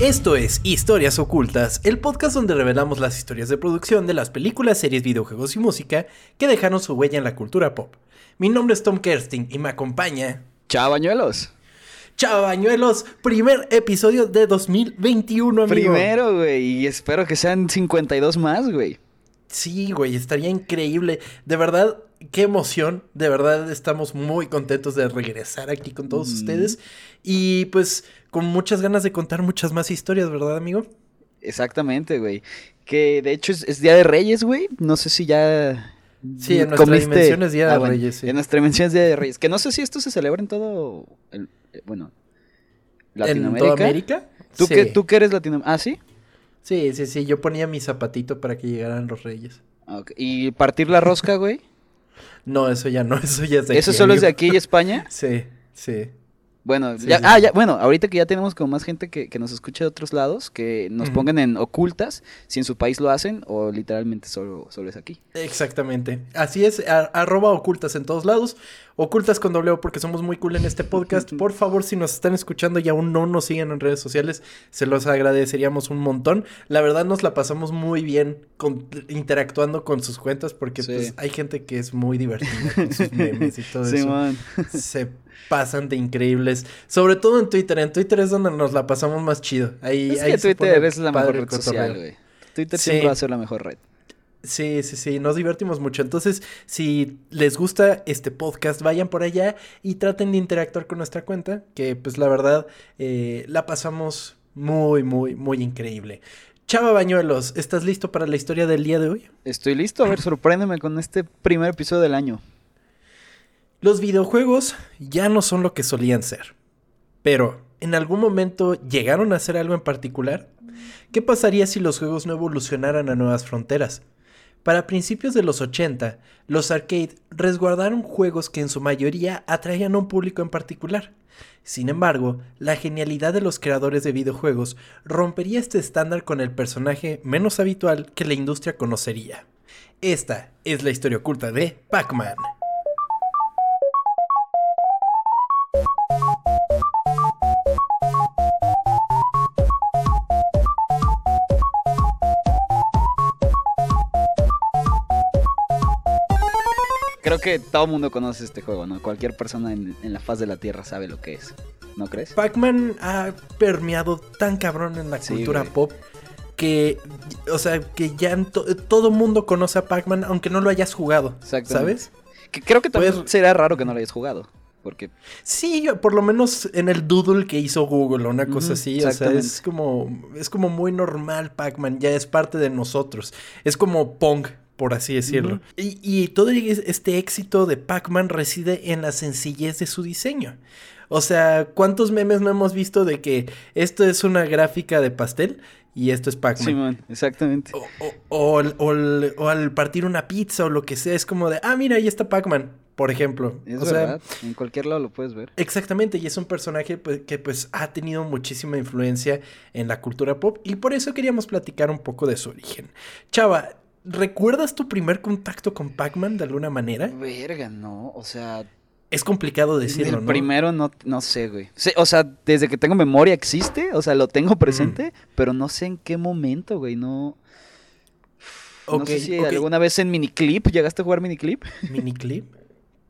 Esto es Historias Ocultas, el podcast donde revelamos las historias de producción de las películas, series, videojuegos y música que dejaron su huella en la cultura pop. Mi nombre es Tom Kersting y me acompaña... Chavañuelos. Chavañuelos, primer episodio de 2021, amigo. Primero, güey, y espero que sean 52 más, güey. Sí, güey, estaría increíble. De verdad, qué emoción. De verdad, estamos muy contentos de regresar aquí con todos ustedes. Y pues con muchas ganas de contar muchas más historias, ¿verdad, amigo? Exactamente, güey. Que de hecho es, Día de Reyes, güey. No sé si ya. Sí, en nuestra dimensión es Día de ah, Reyes. Sí. En nuestra dimensión es Día de Reyes. Que no sé si esto se celebra en todo. El, eh, bueno. Latinoamérica. ¿En toda América? ¿Tú, que, ¿Tú que eres latinoamericano? Ah, sí. Sí, sí, sí. Yo ponía mi zapatito para que llegaran los Reyes. ¿Y partir la rosca, güey? no, eso ya no. Eso ya es de ¿Eso solo es de aquí y España? sí, sí. Bueno, ya, ah, ya, bueno, ahorita que ya tenemos como más gente que, nos escucha de otros lados, que nos pongan en ocultas, si en su país lo hacen o literalmente solo, solo es aquí. Exactamente. Así es, arroba ocultas en todos lados, ocultas con doble porque somos muy cool en este podcast. Por favor, si nos están escuchando y aún no nos siguen en redes sociales, se los agradeceríamos un montón. La verdad nos la pasamos muy bien interactuando con sus cuentas porque pues hay gente que es muy divertida con sus memes y todo sí, eso. Man. Se pasan de increíbles. Sobre todo en Twitter. En Twitter es donde nos la pasamos más chido. Ahí, es que Twitter es la mejor red social, güey. Twitter siempre va a ser la mejor red. Sí, sí, sí, nos divertimos mucho. Entonces, si les gusta este podcast, vayan por allá y traten de interactuar con nuestra cuenta, que pues la verdad eh, la pasamos muy, muy, muy increíble. Chava Bañuelos, ¿estás listo para la historia del día de hoy? Estoy listo, a ver, sorpréndeme con este primer episodio del año. Los videojuegos ya no son lo que solían ser. Pero, ¿en algún momento llegaron a ser algo en particular? ¿Qué pasaría si los juegos no evolucionaran a nuevas fronteras? Para principios de los 80, los arcade resguardaron juegos que en su mayoría atraían a un público en particular. Sin embargo, la genialidad de los creadores de videojuegos rompería este estándar con el personaje menos habitual que la industria conocería. Esta es la historia oculta de Pac-Man. Creo que todo el mundo conoce este juego, ¿no? Cualquier persona en, la faz de la Tierra sabe lo que es, ¿no crees? Pac-Man ha permeado tan cabrón en la cultura pop que, o sea, que ya todo el mundo conoce a Pac-Man aunque no lo hayas jugado, ¿sabes? Que creo que también pues, será raro que no lo hayas jugado. Porque... Sí, por lo menos en el doodle que hizo Google, una cosa así. O sea, es como, es como muy normal Pac-Man, ya es parte de nosotros. Es como Pong, por así decirlo. y, todo este éxito de Pac-Man reside en la sencillez de su diseño. O sea, ¿cuántos memes no hemos visto de que esto es una gráfica de pastel y esto es Pac-Man? Sí, man, exactamente. O, o, al partir una pizza o lo que sea, es como de, ah, mira, ahí está Pac-Man por ejemplo. Es verdad, en cualquier lado lo puedes ver. Exactamente, y es un personaje pues, que pues ha tenido muchísima influencia en la cultura pop y por eso queríamos platicar un poco de su origen. Chava, ¿recuerdas tu primer contacto con Pac-Man de alguna manera? Verga, no, o sea... Es complicado decirlo, el primero no, no sé, güey. o sea, desde que tengo memoria existe, o sea, lo tengo presente, pero no sé en qué momento, güey, no... no sé si alguna vez en Miniclip, ¿llegaste a jugar Miniclip? ¿Miniclip?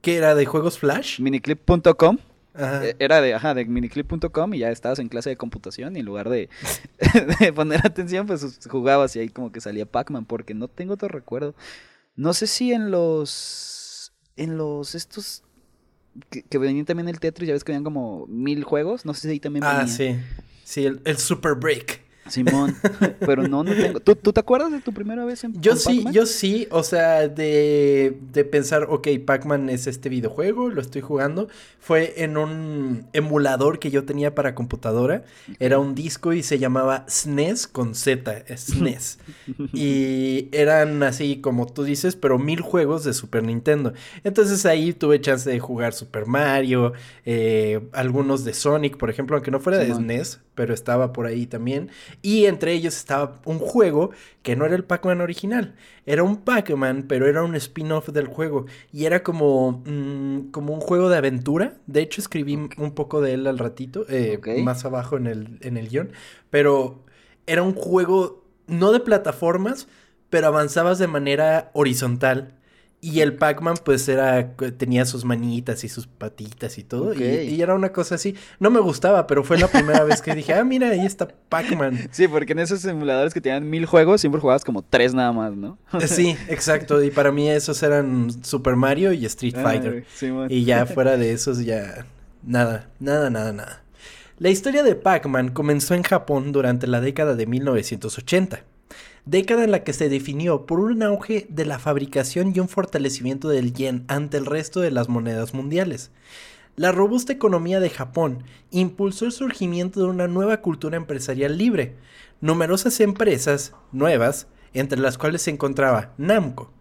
¿Qué era de juegos Flash? Miniclip.com. Eh, era de, ajá, de miniclip.com y ya estabas en clase de computación y en lugar de, poner atención, pues jugabas y ahí como que salía Pac-Man, porque no tengo otro recuerdo. No sé si en los. En los. Estos. Que, venían también el Tetris, ya ves que venían como mil juegos. No sé si ahí también Ah, sí. Sí, el, el Super Break. Simón, pero no, no tengo. ¿Tú, te acuerdas de tu primera vez en Yo sí, yo sí, o sea, de, de pensar, ok, Pac-Man es este videojuego, lo estoy jugando. Fue en un emulador que yo tenía para computadora. Era un disco y se llamaba SNES e con Z, SNES. E y eran así como tú dices, pero mil juegos de Super Nintendo. Entonces ahí tuve chance de jugar Super Mario, eh, algunos de Sonic, por ejemplo, aunque no fuera de SNES, pero estaba por ahí también. Y entre ellos estaba un juego que no era el Pac-Man original. Era un Pac-Man, pero era un spin-off del juego. Y era como, mm, como un juego de aventura. De hecho, escribí un poco de él al ratito, eh, más abajo en el, en el guion. Pero era un juego no de plataformas, pero avanzabas de manera horizontal. Y el Pac-Man, pues era. tenía sus manitas y sus patitas y todo. Y, era una cosa así. No me gustaba, pero fue la primera vez que dije, ah, mira, ahí está Pac-Man. Sí, porque en esos simuladores que tenían mil juegos, siempre jugabas como tres nada más, ¿no? sí, exacto. Y para mí esos eran Super Mario y Street Fighter. y ya fuera de esos, ya. Nada, nada, nada, nada. La historia de Pac-Man comenzó en Japón durante la década de 1980 década en la que se definió por un auge de la fabricación y un fortalecimiento del yen ante el resto de las monedas mundiales. La robusta economía de Japón impulsó el surgimiento de una nueva cultura empresarial libre. Numerosas empresas nuevas, entre las cuales se encontraba Namco.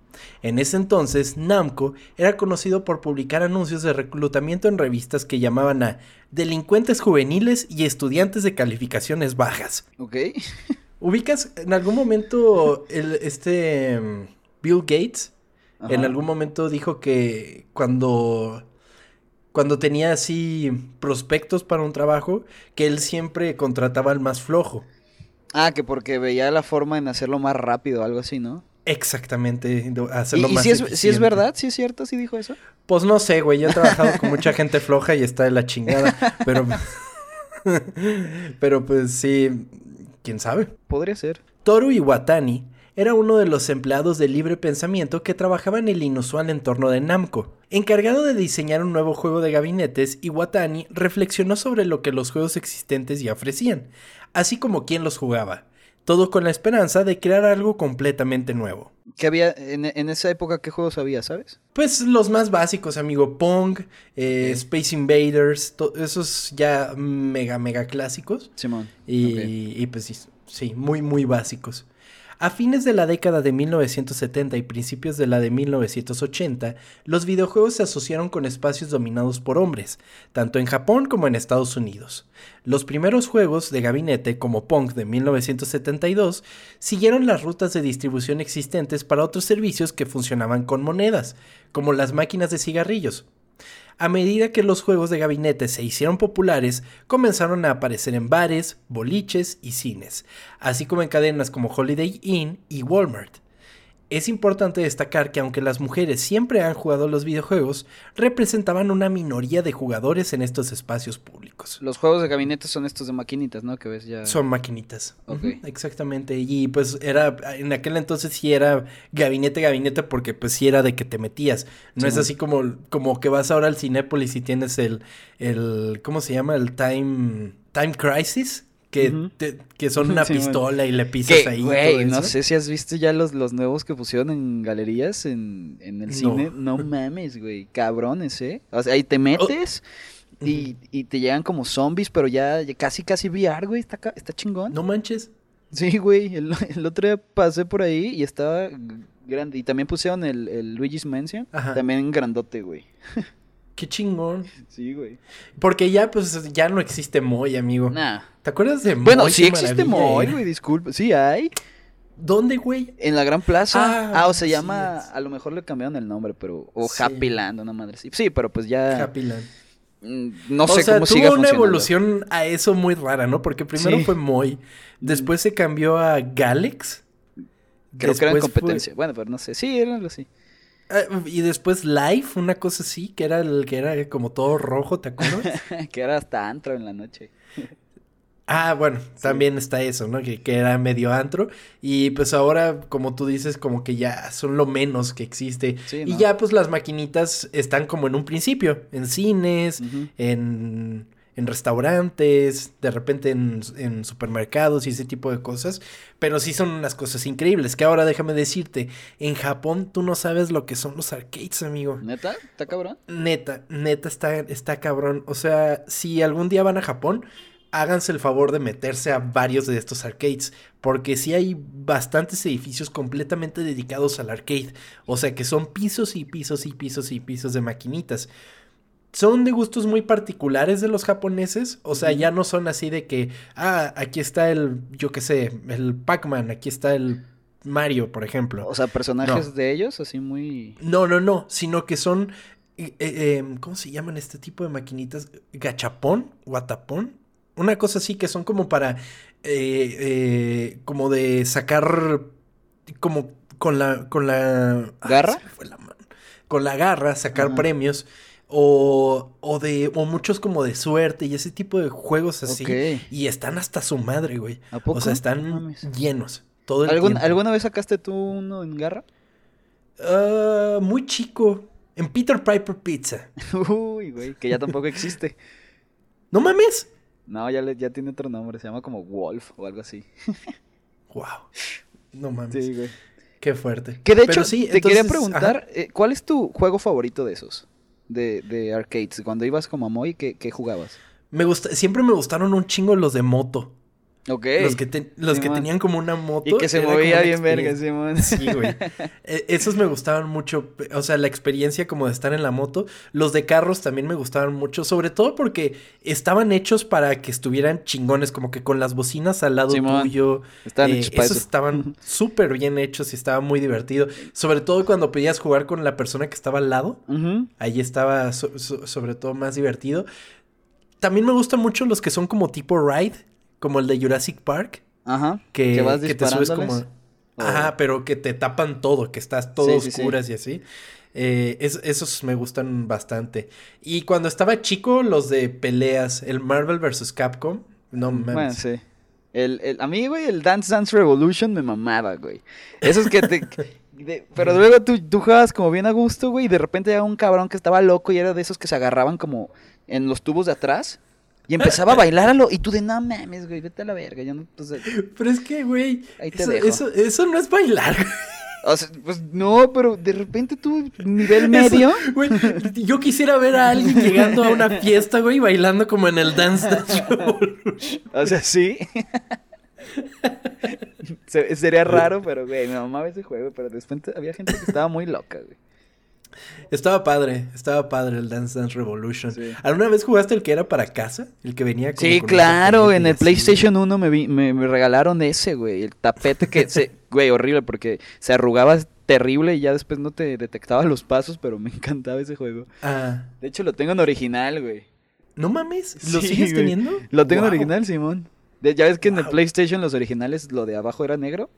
En ese entonces, Namco era conocido por publicar anuncios de reclutamiento en revistas que llamaban a delincuentes juveniles y estudiantes de calificaciones bajas. Ok. ¿Ubicas en algún momento el, este mm, Bill Gates? En algún momento dijo que cuando, cuando tenía así prospectos para un trabajo, que él siempre contrataba al más flojo. Ah, que porque veía la forma en hacerlo más rápido, algo así, ¿no? Exactamente, hacerlo ¿Y, más si es, si es verdad? ¿Si es cierto? ¿Si dijo eso? Pues no sé, güey. Yo he trabajado con mucha gente floja y está de la chingada. Pero. pero pues sí quién sabe. Podría ser. Toru Iwatani era uno de los empleados de libre pensamiento que trabajaba en el inusual entorno de Namco. Encargado de diseñar un nuevo juego de gabinetes, Iwatani reflexionó sobre lo que los juegos existentes ya ofrecían, así como quién los jugaba. Todo con la esperanza de crear algo completamente nuevo. ¿Qué había en, esa época? ¿Qué juegos había, sabes? Pues los más básicos, amigo. Pong, eh, Space Invaders, esos ya mega, mega clásicos. Simón. Y, y pues sí, sí, muy, muy básicos. A fines de la década de 1970 y principios de la de 1980, los videojuegos se asociaron con espacios dominados por hombres, tanto en Japón como en Estados Unidos. Los primeros juegos de gabinete, como Pong de 1972, siguieron las rutas de distribución existentes para otros servicios que funcionaban con monedas, como las máquinas de cigarrillos. A medida que los juegos de gabinete se hicieron populares, comenzaron a aparecer en bares, boliches y cines, así como en cadenas como Holiday Inn y Walmart. Es importante destacar que aunque las mujeres siempre han jugado los videojuegos, representaban una minoría de jugadores en estos espacios públicos. Los juegos de gabinete son estos de maquinitas, ¿no? Que ves ya. Son maquinitas. Ok. exactamente. Y pues era, en aquel entonces sí era gabinete, gabinete, porque pues sí era de que te metías. No es así como, como que vas ahora al Cinépolis y tienes el, el, ¿cómo se llama? El Time, Time Crisis que, que son una pistola y le pisas ahí. Güey, no sé si has visto ya los, los nuevos que pusieron en galerías en, en el cine. No mames, güey. Cabrones, ¿eh? O sea, ahí te metes. Y, y, te llegan como zombies, pero ya, casi, casi VR, güey. Está, está chingón. No manches. Sí, güey. El, otro día pasé por ahí y estaba grande. Y también pusieron el, el Luigi's Mansion. También grandote, güey. Qué chingón. Sí, güey. Porque ya, pues, ya no existe Moy, amigo. Nah. ¿Te acuerdas de Moy? Bueno, sí existe Moy, güey, disculpa. Sí hay. ¿Dónde, güey? En la Gran Plaza. Ah, ah o se llama. A lo mejor le cambiaron el nombre, pero. O Happy Land, una madre. Sí, sí pero pues ya. Happy Land. Mm, no sé cómo sigue tuvo una evolución a eso muy rara, ¿no? Porque primero fue Moy, después se cambió a Galax. Creo que era en competencia. Bueno, pero no sé. Sí, era algo así. Ah, y después Life, una cosa así, que era el que era como todo rojo, ¿te acuerdas? que era hasta antro en la noche. ah, bueno, también está eso, ¿no? Que, era medio antro. Y pues ahora, como tú dices, como que ya son lo menos que existe. Y ya pues las maquinitas están como en un principio, en cines, en en restaurantes, de repente en, supermercados y ese tipo de cosas, pero sí son unas cosas increíbles, que ahora déjame decirte, en Japón tú no sabes lo que son los arcades, amigo. ¿Neta? ¿Está cabrón? Neta, neta está, está cabrón. O sea, si algún día van a Japón, háganse el favor de meterse a varios de estos arcades, porque sí hay bastantes edificios completamente dedicados al arcade, o sea que son pisos y pisos y pisos y pisos de maquinitas son de gustos muy particulares de los japoneses. O sea, ya no son así de que, ah, aquí está el, yo qué sé, el Pac-Man, aquí está el Mario, por ejemplo. O sea, personajes de ellos, así muy... No, no, no, sino que son, eh, eh, em, ¿cómo se llaman este tipo de maquinitas? Gachapón, Guatapón. Una cosa así que son como para, eh, como de sacar, como con la, con la... ¿Garra? con la garra, sacar premios. O, o de o muchos como de suerte y ese tipo de juegos así y están hasta su madre, güey. O sea, están llenos todo el tiempo. ¿Alguna vez sacaste tú uno en garra? Uh, muy chico, en Peter Piper Pizza. Uy, güey, que ya tampoco existe. ¿No mames? No, ya, ya tiene otro nombre, se llama como Wolf o algo así. wow. No mames. Sí, güey. Qué fuerte. Que de hecho, sí, te quería preguntar, eh, ¿cuál es tu juego favorito de esos? De, de arcades. Cuando ibas como a Moy, ¿qué, qué jugabas? Me gusta, siempre me gustaron un chingo los de moto. Ok. Los que, los que tenían como una moto. Y que se movía bien verga, Simón. Sí, güey. E, esos me gustaban mucho. O sea, la experiencia como de estar en la moto. Los de carros también me gustaban mucho. Sobre todo porque estaban hechos para que estuvieran chingones. Como que con las bocinas al lado tuyo. Estaban eh, hechos Esos estaban súper bien hechos y estaba muy divertido. Sobre todo cuando pedías jugar con la persona que estaba al lado. Ahí estaba sobre todo más divertido. También me gustan mucho los que son como tipo ride como el de Jurassic Park. Ajá. Que, vas te subes como. Ajá, pero que te tapan todo, que estás todo oscuras y así. Eh, esos me gustan bastante. Y cuando estaba chico, los de peleas, el Marvel vs. Capcom, no mames. Bueno, sí. El, el, a mí, güey, el Dance Dance Revolution me mamaba, güey. Esos que te... pero luego tú, tú jugabas como bien a gusto, güey, y de repente había un cabrón que estaba loco y era de esos que se agarraban como en los tubos de atrás y empezaba a bailarlo y tú de, no mames, güey, vete a la verga. Yo no, pues, pero es que, güey, eso, eso, eso, no es bailar. O sea, pues no, pero de repente tú, nivel medio. güey, yo quisiera ver a alguien llegando a una fiesta, güey, bailando como en el Dance Dance O sea, sí. Sería raro, pero, güey, mi mamá ese juego, pero después había gente que estaba muy loca, güey. Estaba padre, estaba padre el Dance Dance Revolution. ¿Alguna vez jugaste el que era para casa? El que venía como Sí, claro, en el PlayStation 1 me, me, regalaron ese, güey. El tapete que, se, güey, horrible porque se arrugaba terrible y ya después no te detectaba los pasos, pero me encantaba ese juego. Ah. De hecho, lo tengo en original, güey. No mames, ¿lo sigues teniendo? Lo tengo en original, Simón. ya ves que en el PlayStation los originales lo de abajo era negro.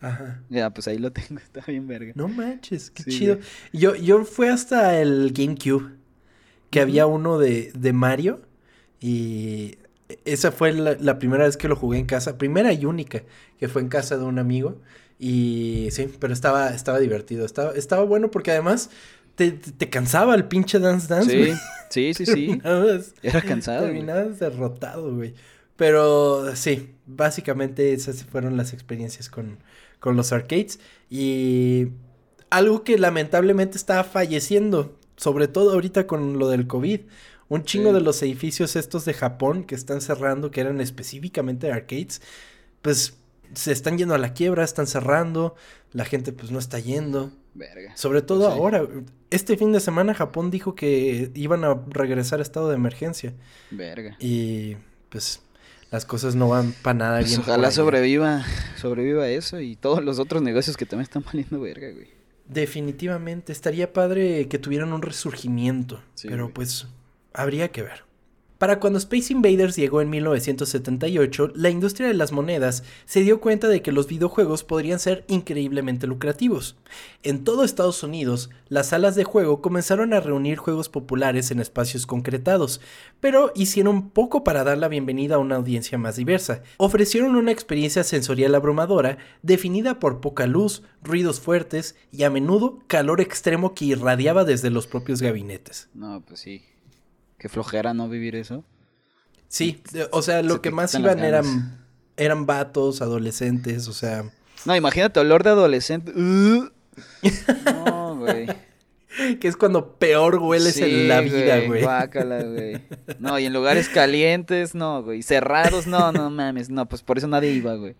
Ajá. Ya, pues ahí lo tengo, está bien verga. No manches, qué chido. Yo, yo fui hasta el GameCube, que había uno de, de, Mario, y esa fue la, primera vez que lo jugué en casa, primera y única, que fue en casa de un amigo, y sí, pero estaba, estaba divertido, estaba, estaba bueno porque además... Te, te, cansaba el pinche Dance Dance. Sí, sí, sí, sí. Era cansado. Terminabas derrotado, güey. Pero sí, básicamente esas fueron las experiencias con, con los arcades. Y algo que lamentablemente está falleciendo, sobre todo ahorita con lo del COVID. Un chingo de los edificios estos de Japón que están cerrando, que eran específicamente arcades, pues se están yendo a la quiebra, están cerrando, la gente pues no está yendo. Verga. Sobre todo ahora, este fin de semana Japón dijo que iban a regresar a estado de emergencia. Verga. Y pues las cosas no van para nada pues bien. Ojalá sobreviva, sobreviva eso y todos los otros negocios que también están valiendo verga, güey. Definitivamente, estaría padre que tuvieran un resurgimiento, pero pues habría que ver. Para cuando Space Invaders llegó en 1978, la industria de las monedas se dio cuenta de que los videojuegos podrían ser increíblemente lucrativos. En todo Estados Unidos, las salas de juego comenzaron a reunir juegos populares en espacios concretados, pero hicieron poco para dar la bienvenida a una audiencia más diversa. Ofrecieron una experiencia sensorial abrumadora, definida por poca luz, ruidos fuertes y a menudo calor extremo que irradiaba desde los propios gabinetes. No, pues sí. Qué flojera no vivir eso. Sí, o sea, lo que más iban eran, eran vatos, adolescentes, o sea. No, imagínate, olor de adolescente. no, güey. Que es cuando peor hueles en la vida, güey. Guácala, güey. No, y en lugares calientes, no, güey. Cerrados, no, no mames. No, pues por eso nadie iba, güey.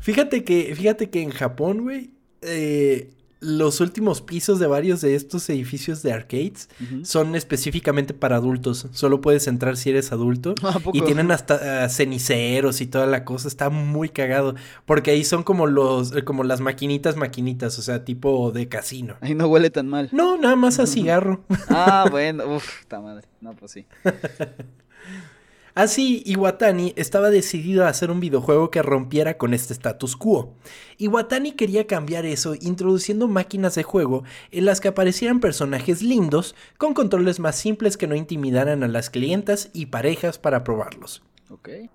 Fíjate que, fíjate que en Japón, güey, eh, los últimos pisos de varios de estos edificios de arcades son específicamente para adultos. Solo puedes entrar si eres adulto. Y tienen hasta ah, ceniceros y toda la cosa. Está muy cagado. Porque ahí son como los, eh, como las maquinitas, maquinitas, o sea, tipo de casino. Ahí no huele tan mal. No, nada más a cigarro. ah, bueno, uff, está madre. No, pues sí. Así, Iwatani estaba decidido a hacer un videojuego que rompiera con este status quo. Iwatani quería cambiar eso introduciendo máquinas de juego en las que aparecieran personajes lindos con controles más simples que no intimidaran a las clientas y parejas para probarlos.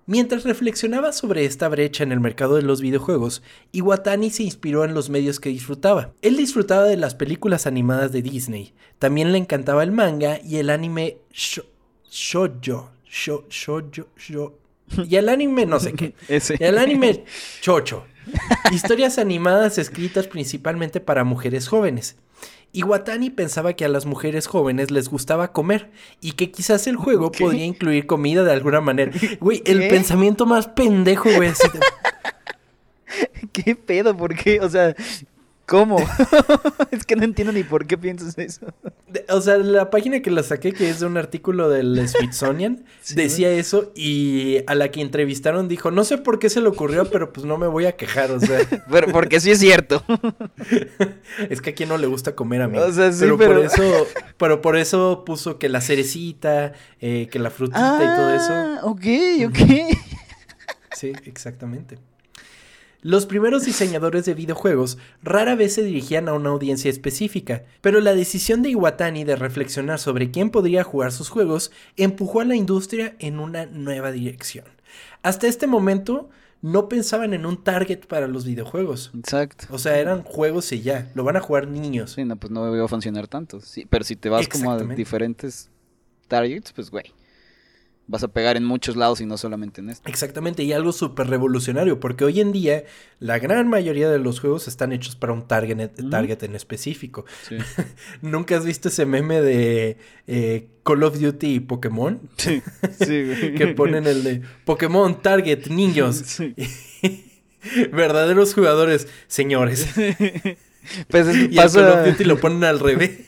Mientras reflexionaba sobre esta brecha en el mercado de los videojuegos, Iwatani se inspiró en los medios que disfrutaba. Él disfrutaba de las películas animadas de Disney, también le encantaba el manga y el anime shoujo, y el anime no sé qué. El anime chocho. Historias animadas escritas principalmente para mujeres jóvenes. Iwatani pensaba que a las mujeres jóvenes les gustaba comer y que quizás el juego podría incluir comida de alguna manera. Güey, el pensamiento más pendejo, güey. ¿Qué pedo? ¿Por qué? O sea, ¿Cómo? es que no entiendo ni por qué piensas eso. O sea, la página que la saqué, que es de un artículo del Smithsonian, decía eso y a la que entrevistaron dijo, no sé por qué se le ocurrió, pero pues no me voy a quejar, o sea. pero porque sí es cierto. es que a quien no le gusta comer a mí. O sea, sí, pero, por eso, pero por eso puso que la cerecita, eh, que la frutita y todo eso. Ah, ok, ok. sí, exactamente. Los primeros diseñadores de videojuegos rara vez se dirigían a una audiencia específica, pero la decisión de Iwatani de reflexionar sobre quién podría jugar sus juegos empujó a la industria en una nueva dirección. Hasta este momento no pensaban en un target para los videojuegos. Exacto. O sea, eran juegos y ya, lo van a jugar niños. Sí, no, pues no iba a funcionar tanto. Sí, pero si te vas como a diferentes targets, pues güey vas a pegar en muchos lados y no solamente en este. Exactamente, y algo súper revolucionario, porque hoy en día la gran mayoría de los juegos están hechos para un target, target en específico. ¿Nunca has visto ese meme de eh, Call of Duty y Pokémon? Sí, sí. que ponen el de Pokémon Target Niños. Verdaderos jugadores, señores. Pues y Call of Duty lo ponen al revés.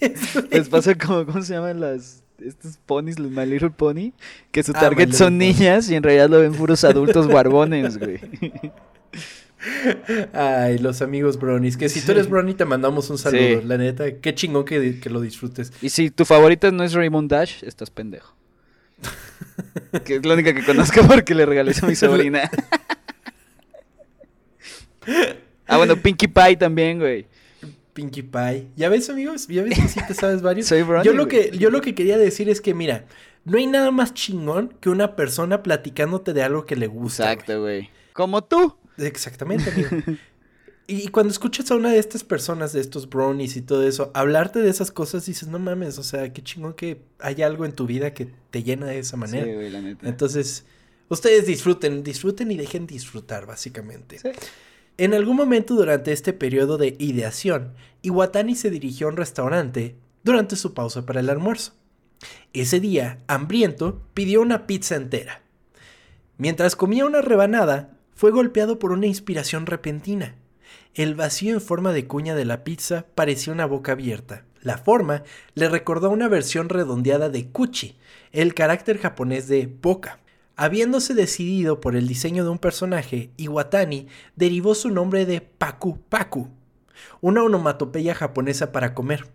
Les pasa como, ¿cómo se llaman las estos ponis, los My Little Pony, que su ah, target son niñas y en realidad lo ven puros adultos barbones, güey. Ay, los amigos bronies. Que si tú eres brony, te mandamos un saludo. La neta, qué chingón que, lo disfrutes. Y si tu favorita no es Raymond Dash, estás pendejo. que es la única que conozco porque le regalé a mi sobrina. ah, bueno, Pinkie Pie también, güey. Pinkie Pie. ¿Ya ves, amigos? ¿Ya ves que sí te sabes varios? yo, lo que, yo lo que quería decir es que, mira, no hay nada más chingón que una persona platicándote de algo que le gusta. Exacto, güey. Como tú. Exactamente, amigo. y, cuando escuchas a una de estas personas, de estos brownies y todo eso, hablarte de esas cosas, dices, no mames, o sea, qué chingón que hay algo en tu vida que te llena de esa manera. Sí, güey, la neta. Entonces, ustedes disfruten, disfruten y dejen disfrutar, básicamente. Sí. En algún momento durante este periodo de ideación, Iwatani se dirigió a un restaurante durante su pausa para el almuerzo. Ese día, hambriento, pidió una pizza entera. Mientras comía una rebanada, fue golpeado por una inspiración repentina. El vacío en forma de cuña de la pizza parecía una boca abierta. La forma le recordó una versión redondeada de kuchi, el carácter japonés de boca. Habiéndose decidido por el diseño de un personaje, Iwatani derivó su nombre de Paku Paku, una onomatopeya japonesa para comer,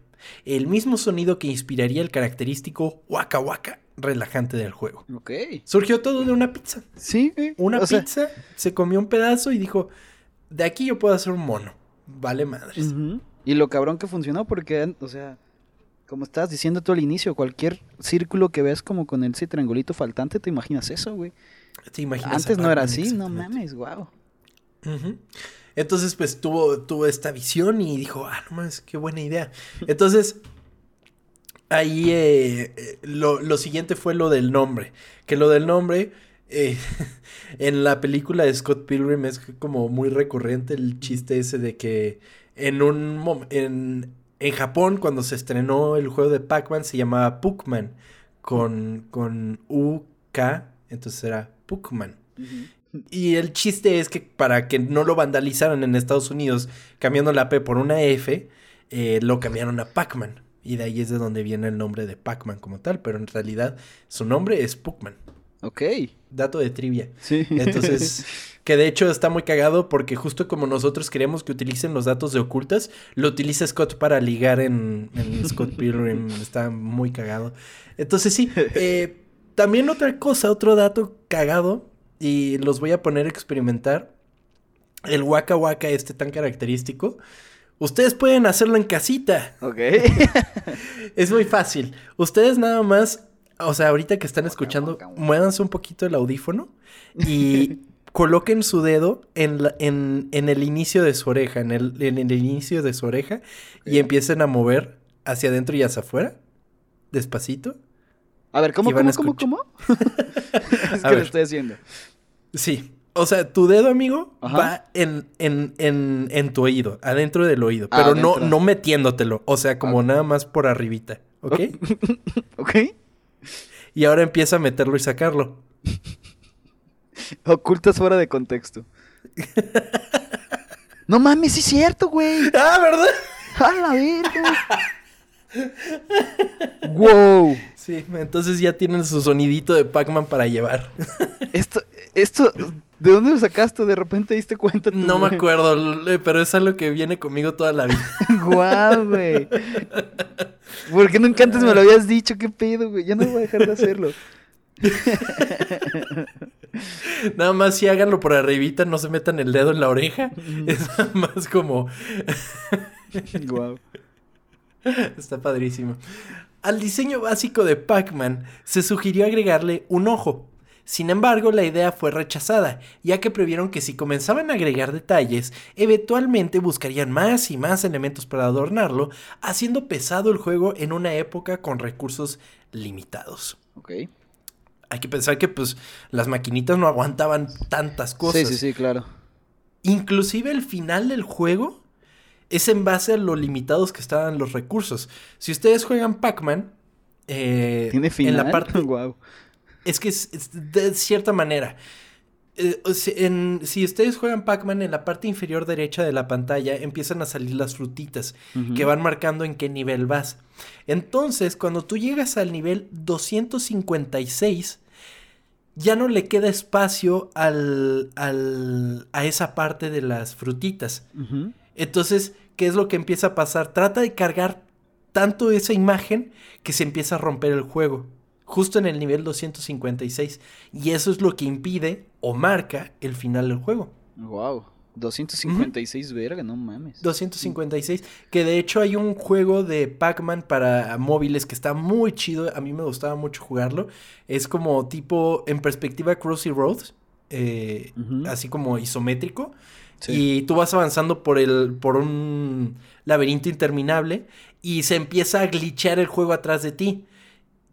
el mismo sonido que inspiraría el característico Waka Waka relajante del juego. Surgió todo de una pizza. Sí, una pizza, se comió un pedazo y dijo, de aquí yo puedo hacer un mono. Vale madres. Y lo cabrón que funcionó porque, o sea, como estabas diciendo tú al inicio, cualquier círculo que veas como con ese triangulito faltante, te imaginas eso, güey. Te imaginas Antes no era así, no mames, wow. Entonces, pues tuvo, tuvo esta visión y dijo, ah, no mames, qué buena idea. Entonces, ahí eh, eh, lo, siguiente fue lo del nombre. Que lo del nombre, eh, en la película de Scott Pilgrim es como muy recurrente el chiste ese de que en un momento, en Japón, cuando se estrenó el juego de Pac-Man, se llamaba Puckman. Con, con U-K, entonces era Puckman. Y el chiste es que para que no lo vandalizaran en Estados Unidos, cambiando la P por una F, eh, lo cambiaron a Pac-Man. Y de ahí es de donde viene el nombre de Pac-Man como tal, pero en realidad su nombre es Puckman. Ok. Dato de trivia. Sí. Entonces, que de hecho está muy cagado porque justo como nosotros queremos que utilicen los datos de ocultas, lo utiliza Scott para ligar en, Scott Pilgrim. está muy cagado. Entonces sí, eh, también otra cosa, otro dato cagado, y los voy a poner a experimentar. El Waka Waka este tan característico. Ustedes pueden hacerlo en casita. Ok. es muy fácil. Ustedes nada más, o sea, ahorita que están escuchando, muévanse un poquito el audífono y coloquen su dedo en, en, el inicio de su oreja, en el, en el inicio de su oreja, y empiecen a mover hacia adentro y hacia afuera, despacito. A ver, ¿cómo, cómo, cómo, cómo? es que lo estoy haciendo. Sí. O sea, tu dedo, amigo, va en, en, en, en, tu oído, adentro del oído, pero no, no metiéndotelo. O sea, como nada más por arribita. ¿Ok? ok. Y ahora empieza a meterlo y sacarlo. Ocultas fuera de contexto. no mames, sí es cierto, güey. Ah, ¿verdad? A la verga. wow. Sí, entonces ya tienen su sonidito de Pac-Man para llevar. esto, esto, ¿de dónde lo sacaste? ¿De repente diste cuenta? no me acuerdo, pero es algo que viene conmigo toda la vida. Guau, güey. ¿Por qué nunca antes me lo habías dicho? ¿Qué pedo, güey? Ya no voy a dejar de hacerlo. nada más si háganlo por arribita, no se metan el dedo en la oreja. Es nada más como. Guau. Está padrísimo. Al diseño básico de Pac-Man se sugirió agregarle un ojo. Sin embargo, la idea fue rechazada, ya que previeron que si comenzaban a agregar detalles, eventualmente buscarían más y más elementos para adornarlo, haciendo pesado el juego en una época con recursos limitados. Ok hay que pensar que pues las maquinitas no aguantaban tantas cosas. Sí, sí, sí, claro. Inclusive el final del juego es en base a lo limitados que estaban los recursos. Si ustedes juegan Pac-Man, eh, ¿Tiene final? en la parte... wow. Es que es, de cierta manera. Eh, si ustedes juegan Pac-Man en la parte inferior derecha de la pantalla empiezan a salir las frutitas que van marcando en qué nivel vas. Entonces, cuando tú llegas al nivel 256, ya no le queda espacio al, al, a esa parte de las frutitas. Entonces, ¿qué es lo que empieza a pasar? Trata de cargar tanto esa imagen que se empieza a romper el juego justo en el nivel 256. Y eso es lo que impide o marca el final del juego. Wow. 256, verga, no mames. 256, que de hecho hay un juego de Pac-Man para móviles que está muy chido, a mí me gustaba mucho jugarlo. Es como tipo en perspectiva Crossy Roads, eh, así como isométrico. Y tú vas avanzando por el por un laberinto interminable y se empieza a glitchear el juego atrás de ti.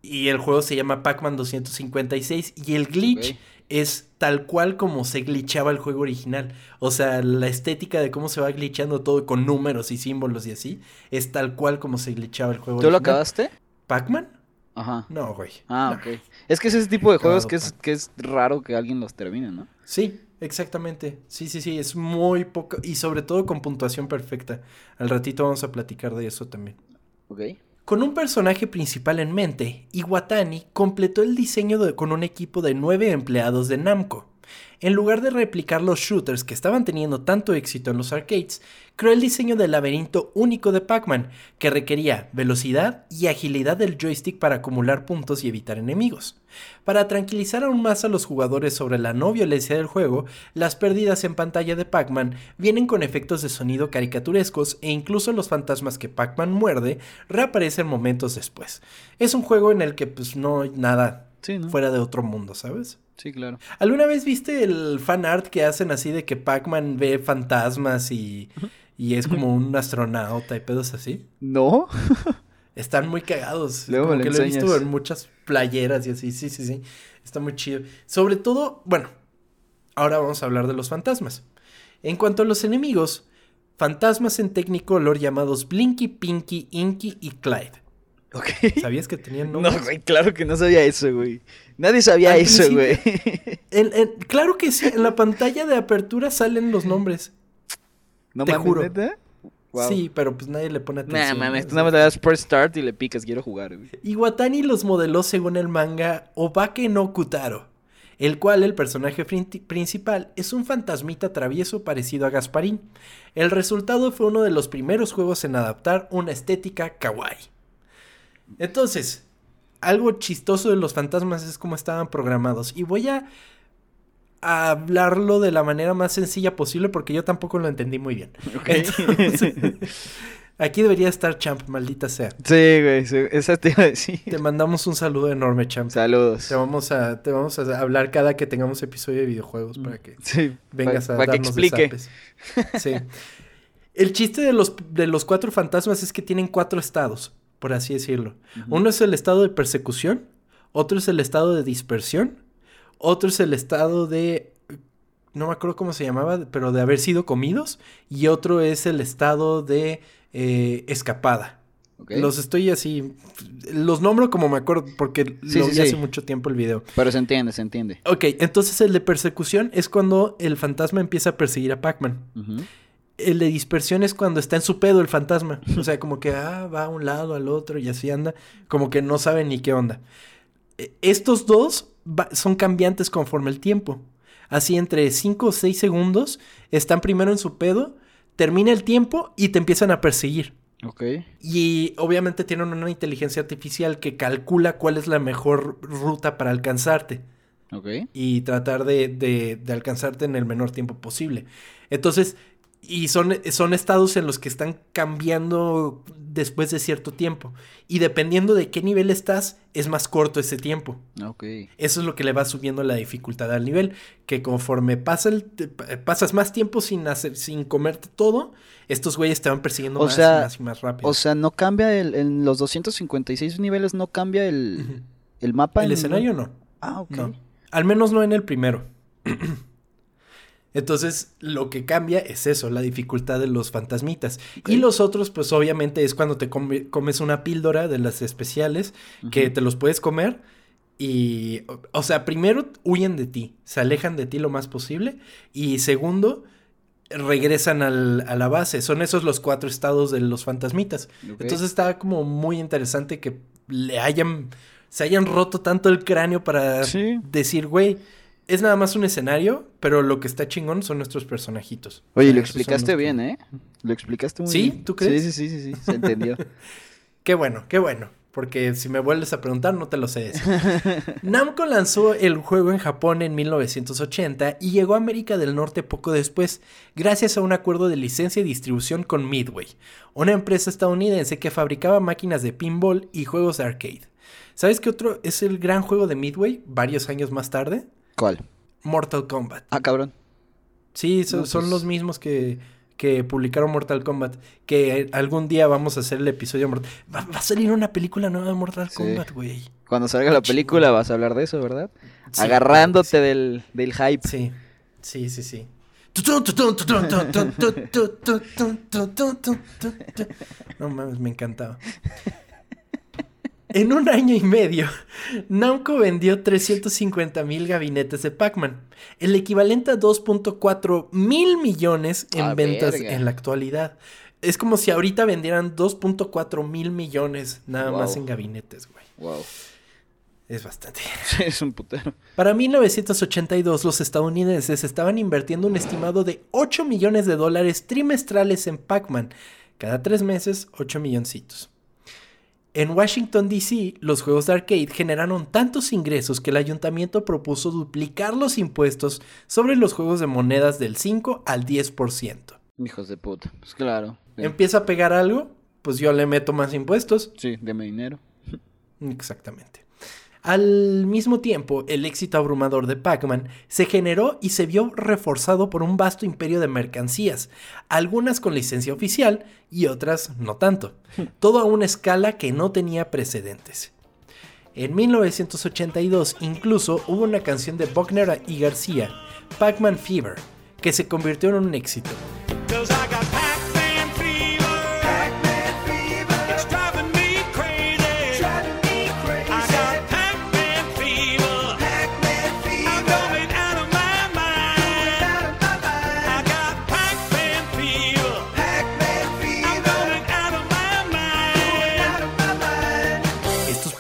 Y el juego se llama Pac-Man 256 y el glitch es tal cual como se glitchaba el juego original. O sea, la estética de cómo se va glitchando todo con números y símbolos y así, es tal cual como se glitchaba el juego ¿Tú lo acabaste? ¿Pac-Man? Ajá. No, güey. Ah, ok. Es que es ese tipo de juegos que es, que es raro que alguien los termine, ¿no? Sí, exactamente. Sí, sí, sí, es muy poco y sobre todo con puntuación perfecta. Al ratito vamos a platicar de eso también. Ok. Con un personaje principal en mente, Iwatani completó el diseño con un equipo de nueve empleados de Namco. En lugar de replicar los shooters que estaban teniendo tanto éxito en los arcades, creó el diseño del laberinto único de Pac-Man, que requería velocidad y agilidad del joystick para acumular puntos y evitar enemigos. Para tranquilizar aún más a los jugadores sobre la no violencia del juego, las pérdidas en pantalla de Pac-Man vienen con efectos de sonido caricaturescos e incluso los fantasmas que Pac-Man muerde reaparecen momentos después. Es un juego en el que pues no hay nada fuera de otro mundo, ¿sabes? Sí, claro. ¿Alguna vez viste el fan art que hacen así de que Pac-Man ve fantasmas y, y, es como un astronauta y pedos así? No. Están muy cagados. Luego como que lo he visto en muchas playeras y así. Sí, sí, sí. Está muy chido. Sobre todo, bueno, ahora vamos a hablar de los fantasmas. En cuanto a los enemigos, fantasmas en Technicolor llamados Blinky, Pinky, Inky y Clyde. ¿Sabías que tenían nombres? No, güey, claro que no sabía eso, güey. Nadie sabía eso, güey. claro que sí, en la pantalla de apertura salen los nombres. No Te juro. Sí, pero pues nadie le pone atención. Nah, mames, tú nada más le das first start y le picas, quiero jugar. Iwatani los modeló según el manga Obake no Kutaro, el cual el personaje principal es un fantasmita travieso parecido a Gasparín. El resultado fue uno de los primeros juegos en adaptar una estética kawaii. Entonces, algo chistoso de los fantasmas es cómo estaban programados. Y voy a hablarlo de la manera más sencilla posible porque yo tampoco lo entendí muy bien. aquí debería estar Champ, maldita sea. Sí, güey, esa te iba a decir. Te mandamos un saludo enorme, Champ. Saludos. Te vamos a, te vamos a hablar cada que tengamos episodio de videojuegos para que vengas a para que explique. Sí. El chiste de los, de los cuatro fantasmas es que tienen cuatro estados, por así decirlo. Uno es el estado de persecución, otro es el estado de dispersión, otro es el estado de. No me acuerdo cómo se llamaba, pero de haber sido comidos. Y otro es el estado de eh, escapada. Los estoy así. Los nombro como me acuerdo porque lo vi hace mucho tiempo el video. Pero se entiende, se entiende. Ok, entonces el de persecución es cuando el fantasma empieza a perseguir a Pac-Man. El de dispersión es cuando está en su pedo el fantasma. O sea, como que ah, va a un lado, al otro y así anda. Como que no sabe ni qué onda. E, estos dos son cambiantes conforme el tiempo. Así entre 5 o 6 segundos están primero en su pedo, termina el tiempo y te empiezan a perseguir. Ok. Y obviamente tienen una inteligencia artificial que calcula cuál es la mejor ruta para alcanzarte. Ok. Y tratar de, de, de alcanzarte en el menor tiempo posible. Entonces, y son, son estados en los que están cambiando después de cierto tiempo. Y dependiendo de qué nivel estás, es más corto ese tiempo. Ok. Eso es lo que le va subiendo la dificultad al nivel. Que conforme pasa el, pasas más tiempo sin, hacer, sin comerte todo, estos güeyes te van persiguiendo más, y más y más rápido. O sea, no cambia el, en los 256 niveles, no cambia el, el mapa. El escenario no. Ah, ok. Al menos no en el primero. Entonces, lo que cambia es eso, la dificultad de los fantasmitas. Y los otros, pues obviamente es cuando te comes una píldora de las especiales, que te los puedes comer. Y, o sea, primero huyen de ti, se alejan de ti lo más posible. Y segundo, regresan al, a la base. Son esos los cuatro estados de los fantasmitas. Entonces está como muy interesante que le hayan, se hayan roto tanto el cráneo para decir, güey es nada más un escenario, pero lo que está chingón son nuestros personajitos. Oye, lo explicaste bien, ¿eh? Lo explicaste muy bien. ¿Sí? ¿Tú crees? Sí, sí, sí, sí, se entendió. qué bueno, qué bueno. Porque si me vuelves a preguntar, no te lo sé decir. Namco lanzó el juego en Japón en 1980 y llegó a América del Norte poco después, gracias a un acuerdo de licencia y distribución con Midway, una empresa estadounidense que fabricaba máquinas de pinball y juegos de arcade. ¿Sabes qué otro es el gran juego de Midway varios años más tarde? ¿Cuál? Mortal Kombat. Ah, cabrón. Sí, son, pues los mismos que, que, publicaron Mortal Kombat. Que algún día vamos a hacer el episodio Mortal va, va a salir una película nueva de Mortal Kombat, güey. Cuando salga la película vas a hablar de eso, ¿verdad? Agarrándote Del, del hype. Sí, sí, sí, sí. No mames, me encantaba. En un año y medio, Namco vendió 350 mil gabinetes de Pac-Man, el equivalente a 2.4 mil millones en ventas en la actualidad. Es como si ahorita vendieran 2.4 mil millones nada más en gabinetes, güey. Wow. Es bastante. es un putero. Para 1982, los estadounidenses estaban invirtiendo un estimado de 8 millones de dólares trimestrales en Pac-Man. Cada tres meses, 8 milloncitos. En Washington, D.C., los juegos de arcade generaron tantos ingresos que el ayuntamiento propuso duplicar los impuestos sobre los juegos de monedas del 5 al 10%. Hijos de puta, pues claro. ¿Empieza a pegar algo? Pues yo le meto más impuestos. Sí, deme dinero. Exactamente. Al mismo tiempo, el éxito abrumador de Pac-Man se generó y se vio reforzado por un vasto imperio de mercancías, algunas con licencia oficial y otras no tanto, todo a una escala que no tenía precedentes. En 1982 incluso hubo una canción de Buckner y García, Pac-Man Fever, que se convirtió en un éxito.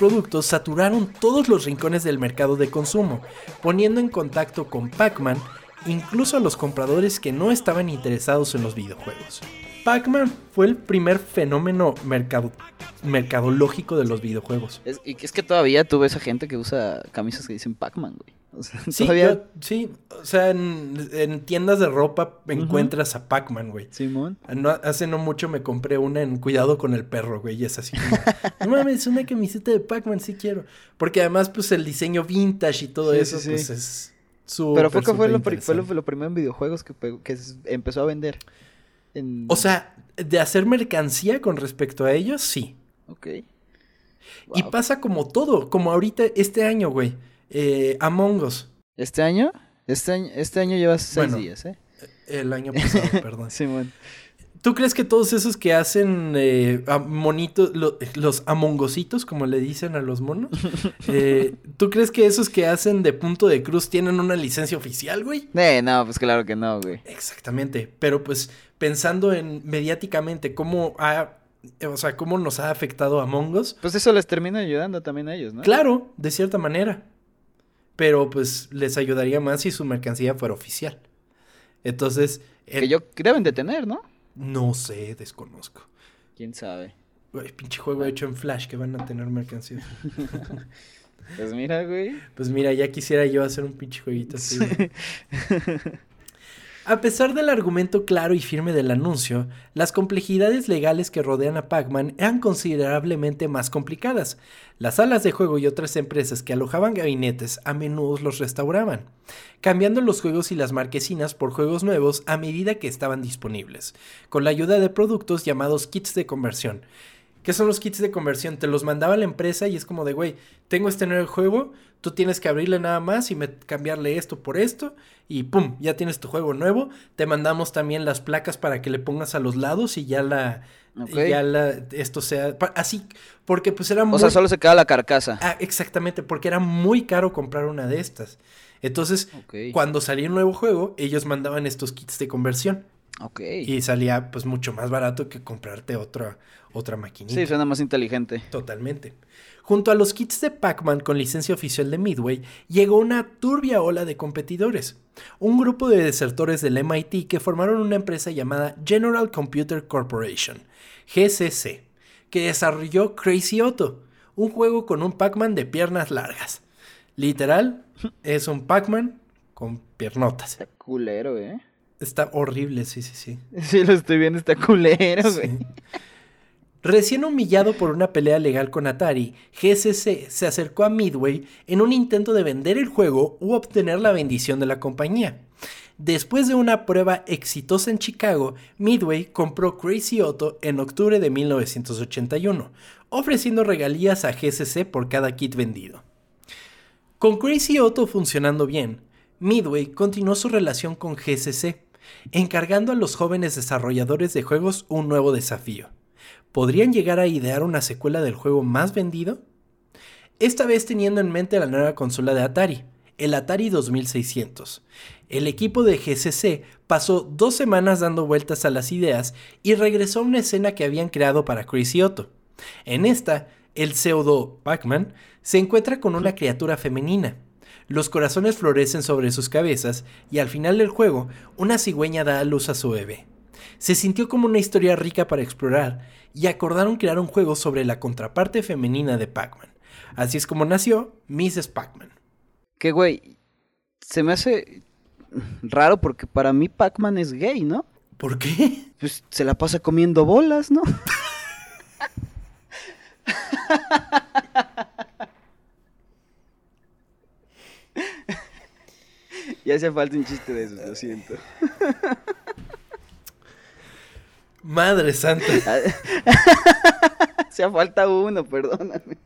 Productos saturaron todos los rincones del mercado de consumo, poniendo en contacto con Pac-Man incluso a los compradores que no estaban interesados en los videojuegos. Pac-Man fue el primer fenómeno mercado mercadológico de los videojuegos. Es, y es que todavía tú ves a gente que usa camisas que dicen Pac-Man, güey. sí, todavía... sí, o sea, en, tiendas de ropa encuentras a Pac-Man, güey. Simón. hace no mucho me compré una en Cuidado con el perro, güey, y es así no mames, una camiseta de Pac-Man, sí quiero. Porque además, pues, el diseño vintage y todo eso, pues, es Pero fue que fue lo, primero en videojuegos que, que empezó a vender. O sea, de hacer mercancía con respecto a ellos, sí. Ok. Y pasa como todo, como ahorita este año, güey. Eh, Among Us. ¿Este año? Este año, este año lleva seis días, ¿eh? El año pasado, perdón. Simón. ¿Tú crees que todos esos que hacen eh, monitos, los amongositos, como le dicen a los monos, eh, ¿tú crees que esos que hacen de punto de cruz tienen una licencia oficial, güey? Eh, no, pues claro que no, güey. Exactamente, pero pues pensando en mediáticamente cómo ha o sea, cómo nos ha afectado a Mongos. Pues eso les termina ayudando también a ellos, ¿no? Claro, de cierta manera. Pero pues les ayudaría más si su mercancía fuera oficial. Entonces. Que yo deben de tener, ¿no? No sé, desconozco. ¿Quién sabe? Güey, pinche juego hecho en Flash que van a tener mercancía. pues mira, güey. Pues mira, ya quisiera yo hacer un pinche jueguito así. A pesar del argumento claro y firme del anuncio, las complejidades legales que rodean a Pac-Man eran considerablemente más complicadas. Las salas de juego y otras empresas que alojaban gabinetes a menudo los restauraban, cambiando los juegos y las marquesinas por juegos nuevos a medida que estaban disponibles, con la ayuda de productos llamados kits de conversión, ¿Qué son los kits de conversión? Te los mandaba la empresa y es como de, güey, tengo este nuevo juego, tú tienes que abrirle nada más y cambiarle esto por esto y pum, ya tienes tu juego nuevo. Te mandamos también las placas para que le pongas a los lados y ya la... Ya la, esto sea así, porque pues era muy... O sea, solo se queda la carcasa. Ah, exactamente, porque era muy caro comprar una de estas. Entonces, cuando salía un nuevo juego, ellos mandaban estos kits de conversión. Ok. Y salía pues mucho más barato que comprarte otra, otra maquinita. Sí, suena más inteligente. Totalmente. Junto a los kits de Pac-Man con licencia oficial de Midway, llegó una turbia ola de competidores. Un grupo de desertores del MIT que formaron una empresa llamada General Computer Corporation, GCC, que desarrolló Crazy Otto, un juego con un Pac-Man de piernas largas. Literal, es un Pac-Man con piernotas. Está culero, ¿eh? Está horrible, sí, sí, sí. Sí, lo estoy viendo, está culero, güey. Recién humillado por una pelea legal con Atari, GSC se acercó a Midway en un intento de vender el juego u obtener la bendición de la compañía. Después de una prueba exitosa en Chicago, Midway compró Crazy Otto en octubre de 1981, ofreciendo regalías a GSC por cada kit vendido. Con Crazy Otto funcionando bien, Midway continuó su relación con GSC, encargando a los jóvenes desarrolladores de juegos un nuevo desafío ¿podrían llegar a idear una secuela del juego más vendido? Esta vez teniendo en mente la nueva consola de Atari, el Atari 2600. El equipo de GCC pasó dos semanas dando vueltas a las ideas y regresó a una escena que habían creado para Crazy Otto. En esta, el pseudo Pac-Man se encuentra con una criatura femenina. Los corazones florecen sobre sus cabezas y al final del juego, una cigüeña da a luz a su bebé. Se sintió como una historia rica para explorar y acordaron crear un juego sobre la contraparte femenina de Pac-Man. Así es como nació Mrs. Pac-Man. Que güey, se me hace raro porque para mí Pac-Man es gay, ¿no? ¿Por qué? Pues se la pasa comiendo bolas, ¿no? ya hace falta un chiste de esos, lo siento. Madre santa. Hacía falta uno, perdóname.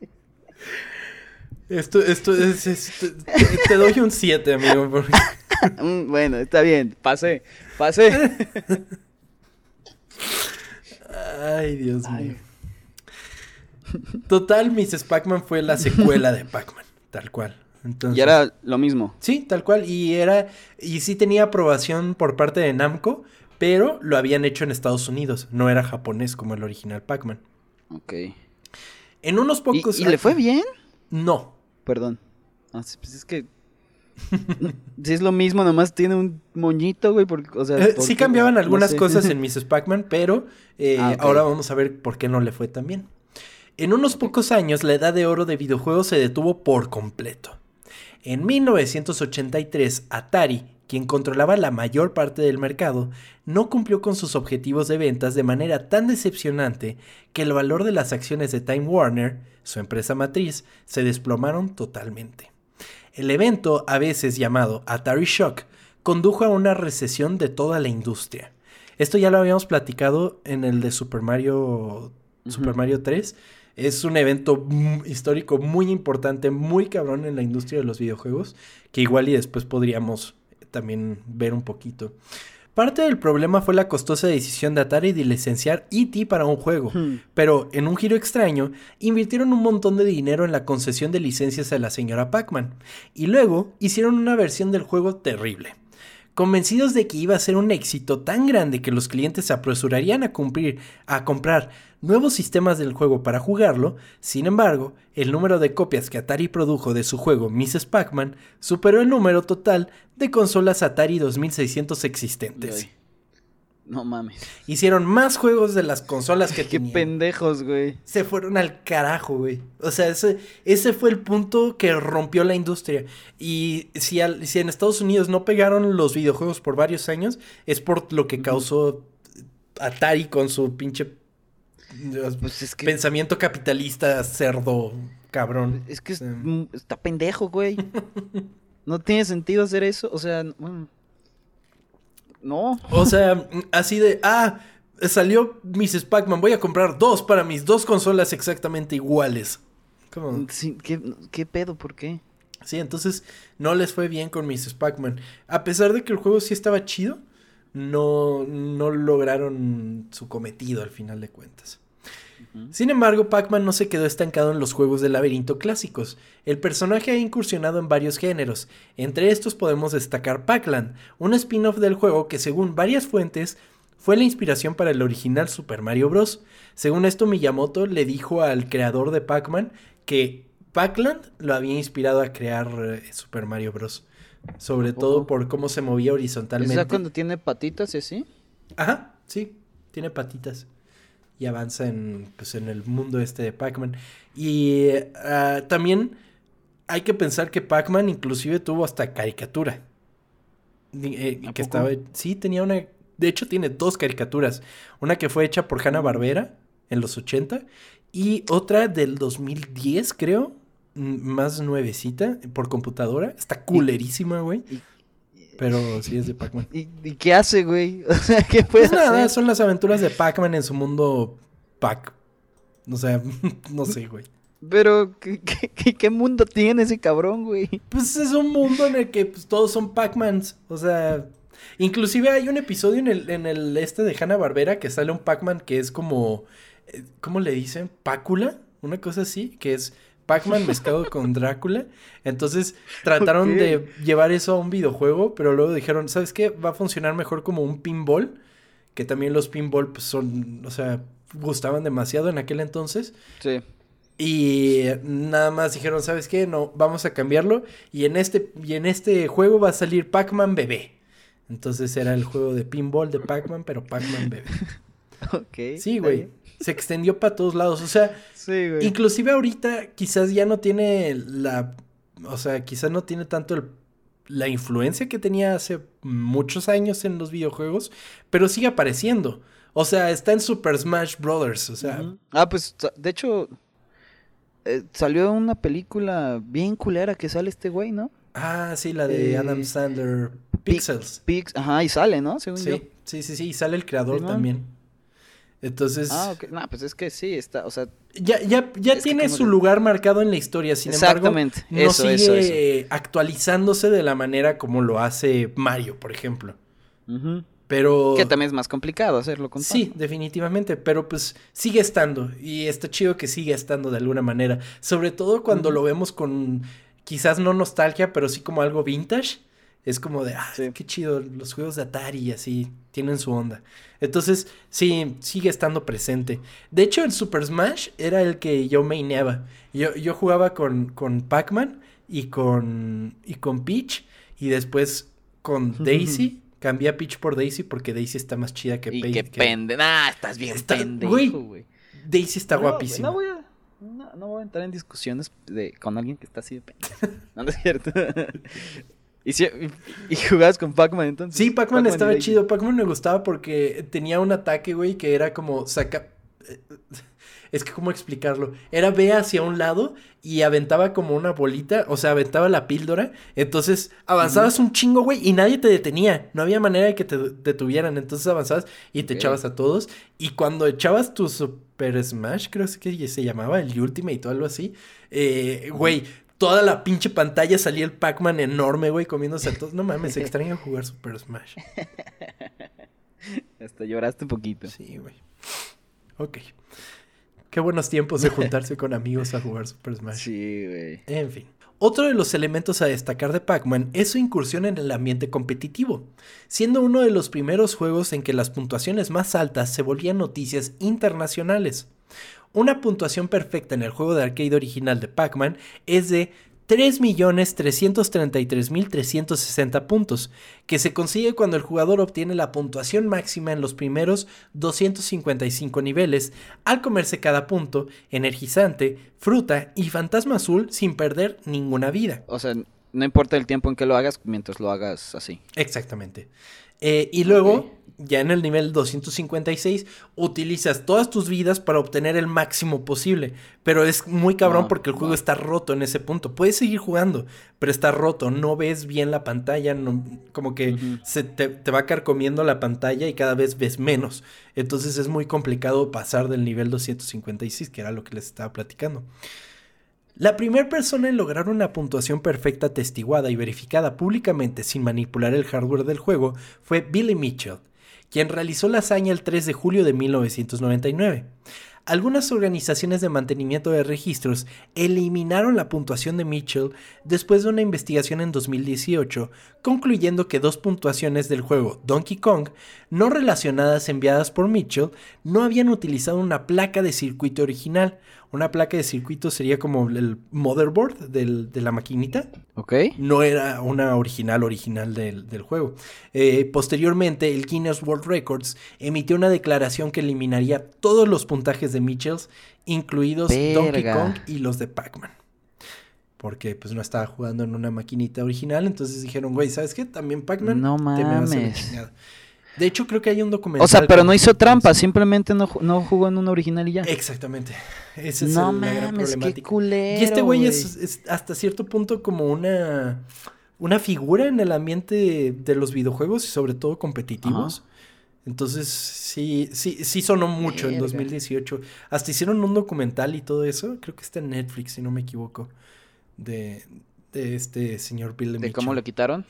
Esto, esto es, te, doy un 7, amigo. Mm, bueno, está bien, pasé, pasé. Ay, Dios mío. Total, Mrs. Pac-Man fue la secuela de Pac-Man, tal cual. Entonces, y era lo mismo. Sí, tal cual. Y era. Y sí tenía aprobación por parte de Namco, pero lo habían hecho en Estados Unidos, no era japonés como el original Pac-Man. Ok. En unos pocos ¿Y, le fue bien? No. Perdón. Ah, pues es que si es lo mismo, nomás tiene un moñito, güey. o sea, eh, sí cambiaban algunas cosas en Mrs. Pac-Man, pero eh, ah, ahora vamos a ver por qué no le fue tan bien. En unos pocos años, la edad de oro de videojuegos se detuvo por completo. En 1983, Atari, quien controlaba la mayor parte del mercado, no cumplió con sus objetivos de ventas de manera tan decepcionante que el valor de las acciones de Time Warner, su empresa matriz, se desplomaron totalmente. El evento, a veces llamado Atari Shock, condujo a una recesión de toda la industria. Esto ya lo habíamos platicado en el de Super Mario, Super Mario 3. Es un evento histórico muy importante, muy cabrón en la industria de los videojuegos, que igual y después podríamos también ver un poquito. Parte del problema fue la costosa decisión de Atari de licenciar E.T. para un juego, hmm. pero en un giro extraño, invirtieron un montón de dinero en la concesión de licencias a la señora Pac-Man, y luego hicieron una versión del juego terrible. Convencidos de que iba a ser un éxito tan grande que los clientes se apresurarían a cumplir, a comprar nuevos sistemas del juego para jugarlo, sin embargo, el número de copias que Atari produjo de su juego Mrs. Pac-Man superó el número total de consolas Atari 2600 existentes. No mames. Hicieron más juegos de las consolas que Qué pendejos, güey. Se fueron al carajo, güey. O sea, ese, ese fue el punto que rompió la industria. Y si, si en Estados Unidos no pegaron los videojuegos por varios años, es por lo que causó Atari con su pinche pues pensamiento capitalista cerdo cabrón. Es que está pendejo, güey. no tiene sentido hacer eso. O sea, no. O sea, así de, ah, salió Mrs. Pac-Man, voy a comprar dos para mis dos consolas exactamente iguales. ¿Cómo? ¿qué, pedo? ¿Por qué? Sí, entonces no les fue bien con Mrs. Pac-Man. A pesar de que el juego sí estaba chido, no, no lograron su cometido al final de cuentas. Sin embargo, Pac-Man no se quedó estancado en los juegos de laberinto clásicos. El personaje ha incursionado en varios géneros. Entre estos podemos destacar Pac-Land, un spin-off del juego que según varias fuentes fue la inspiración para el original Super Mario Bros. Según esto, Miyamoto le dijo al creador de Pac-Man que Pac-Land lo había inspirado a crear eh, Super Mario Bros. Sobre todo por cómo se movía horizontalmente. ¿Es cuando tiene patitas y así? Ajá, sí, tiene patitas y avanza en, pues, en el mundo este de Pac-Man. Y ah, también hay que pensar que Pac-Man inclusive tuvo hasta caricatura. Eh, que estaba, sí, tenía una... De hecho, tiene dos caricaturas. Una que fue hecha por Hanna Barbera en los 80 y otra del 2010, creo. Más nuevecita, por computadora. Está culerísima, güey. Pero sí es de Pac-Man. ¿Y, qué hace, güey? O sea, ¿qué puede pues nada, son las aventuras de Pac-Man en su mundo Pac. O sea, no sé, güey. Pero, ¿qué, qué, mundo tiene ese cabrón, güey? Pues es un mundo en el que pues, todos son Pac-Mans. O sea, inclusive hay un episodio en el, en el este de Hanna Barbera que sale un Pac-Man que es como, eh, ¿cómo le dicen? Pácula, una cosa así, que es Pac-Man mezclado con Drácula. Entonces trataron de llevar eso a un videojuego, pero luego dijeron, ¿sabes qué? Va a funcionar mejor como un pinball, que también los pinball pues, son, o sea, gustaban demasiado en aquel entonces. Sí. Y nada más dijeron, ¿sabes qué? No, vamos a cambiarlo. Y en este, y en este juego va a salir Pac-Man bebé. Entonces era el juego de pinball de Pac-Man, pero Pac-Man bebé. ok. Sí, güey se extendió para todos lados. O sea, inclusive ahorita quizás ya no tiene la, o sea, quizás no tiene tanto la influencia que tenía hace muchos años en los videojuegos, pero sigue apareciendo. O sea, está en Super Smash Brothers, o sea. Ah, pues, de hecho, eh, salió una película bien culera que sale este güey, ¿no? Ah, sí, la de Adam Sandler, Pixels. ajá, y sale, ¿no? Según sí, sí, sí, sí, y sale el creador también. Entonces. Ah, ok. No, pues es que sí, está, o sea. Ya, ya, ya tiene su lugar marcado en la historia, sin Exactamente. embargo. No sigue actualizándose de la manera como lo hace Mario, por ejemplo. Pero. Que también es más complicado hacerlo con Sí, definitivamente. Pero pues sigue estando. Y está chido que siga estando de alguna manera. Sobre todo cuando lo vemos con. Quizás no nostalgia, pero sí como algo vintage. Es como de, ah, qué chido, los juegos de Atari y así tienen su onda. Entonces, sí, sigue estando presente. De hecho, el Super Smash era el que yo maineaba. Yo, yo jugaba con, con Pac-Man y con, y con Peach y después con Daisy. Cambié a Peach por Daisy porque Daisy está más chida que Peach. Y que pende. Ah, estás bien pendejo, güey. Daisy está guapísima. No voy, a, no, voy a entrar en discusiones de, con alguien que está así de pendejo. no, no es cierto. ¿Y, si, y, jugabas con Pac-Man entonces? Sí, Pac-Man estaba chido. Pac-Man me gustaba porque tenía un ataque, güey, que era como saca. Eh, es que, ¿cómo explicarlo? Era ve hacia un lado y aventaba como una bolita, o sea, aventaba la píldora. Entonces avanzabas un chingo, güey, y nadie te detenía. No había manera de que te detuvieran. Entonces avanzabas y te echabas a todos. Y cuando echabas tu Super Smash, creo que se llamaba, el Ultimate o algo así, eh, güey, toda la pinche pantalla salía el Pac-Man enorme, güey, comiéndose a todos. No mames, extraño jugar Super Smash. Hasta lloraste un poquito. Sí, güey. Ok. Qué buenos tiempos de juntarse con amigos a jugar Super Smash. Sí, güey. En fin. Otro de los elementos a destacar de Pac-Man es su incursión en el ambiente competitivo, siendo uno de los primeros juegos en que las puntuaciones más altas se volvían noticias internacionales. Una puntuación perfecta en el juego de arcade original de Pac-Man es de 3.333.360 puntos, que se consigue cuando el jugador obtiene la puntuación máxima en los primeros 255 niveles, al comerse cada punto, energizante, fruta y fantasma azul sin perder ninguna vida. O sea, no importa el tiempo en que lo hagas mientras lo hagas así. Exactamente. Eh, y luego, ya en el nivel 256, utilizas todas tus vidas para obtener el máximo posible. Pero es muy cabrón porque el juego está roto en ese punto. Puedes seguir jugando, pero está roto. No ves bien la pantalla. como que se te, te, va carcomiendo la pantalla y cada vez ves menos. Entonces es muy complicado pasar del nivel 256, que era lo que les estaba platicando. La primera persona en lograr una puntuación perfecta atestiguada y verificada públicamente sin manipular el hardware del juego fue Billy Mitchell, quien realizó la hazaña el 3 de julio de 1999. Algunas organizaciones de mantenimiento de registros eliminaron la puntuación de Mitchell después de una investigación en 2018, concluyendo que dos puntuaciones del juego Donkey Kong no relacionadas enviadas por Mitchell no habían utilizado una placa de circuito original, una placa de circuito sería como el motherboard de la maquinita. Ok. No era una original original del, juego. Eh, posteriormente, el Guinness World Records emitió una declaración que eliminaría todos los puntajes de Mitchells, incluidos Donkey Kong y los de Pac-Man. Porque pues no estaba jugando en una maquinita original, entonces dijeron, güey, ¿sabes qué? También Pac-Man no mames. De hecho, creo que hay un documental. O sea, pero no hizo trampa, simplemente no, no, jugó en una original y ya. Exactamente. Ese es no el, mames, Qué culero, y este güey es, hasta cierto punto como una, una figura en el ambiente de los videojuegos y sobre todo competitivos. Entonces, sí, sí, sí sonó mucho en 2018. Hasta hicieron un documental y todo eso. Creo que está en Netflix, si no me equivoco. De, de este señor Bill ¿De cómo le quitaron?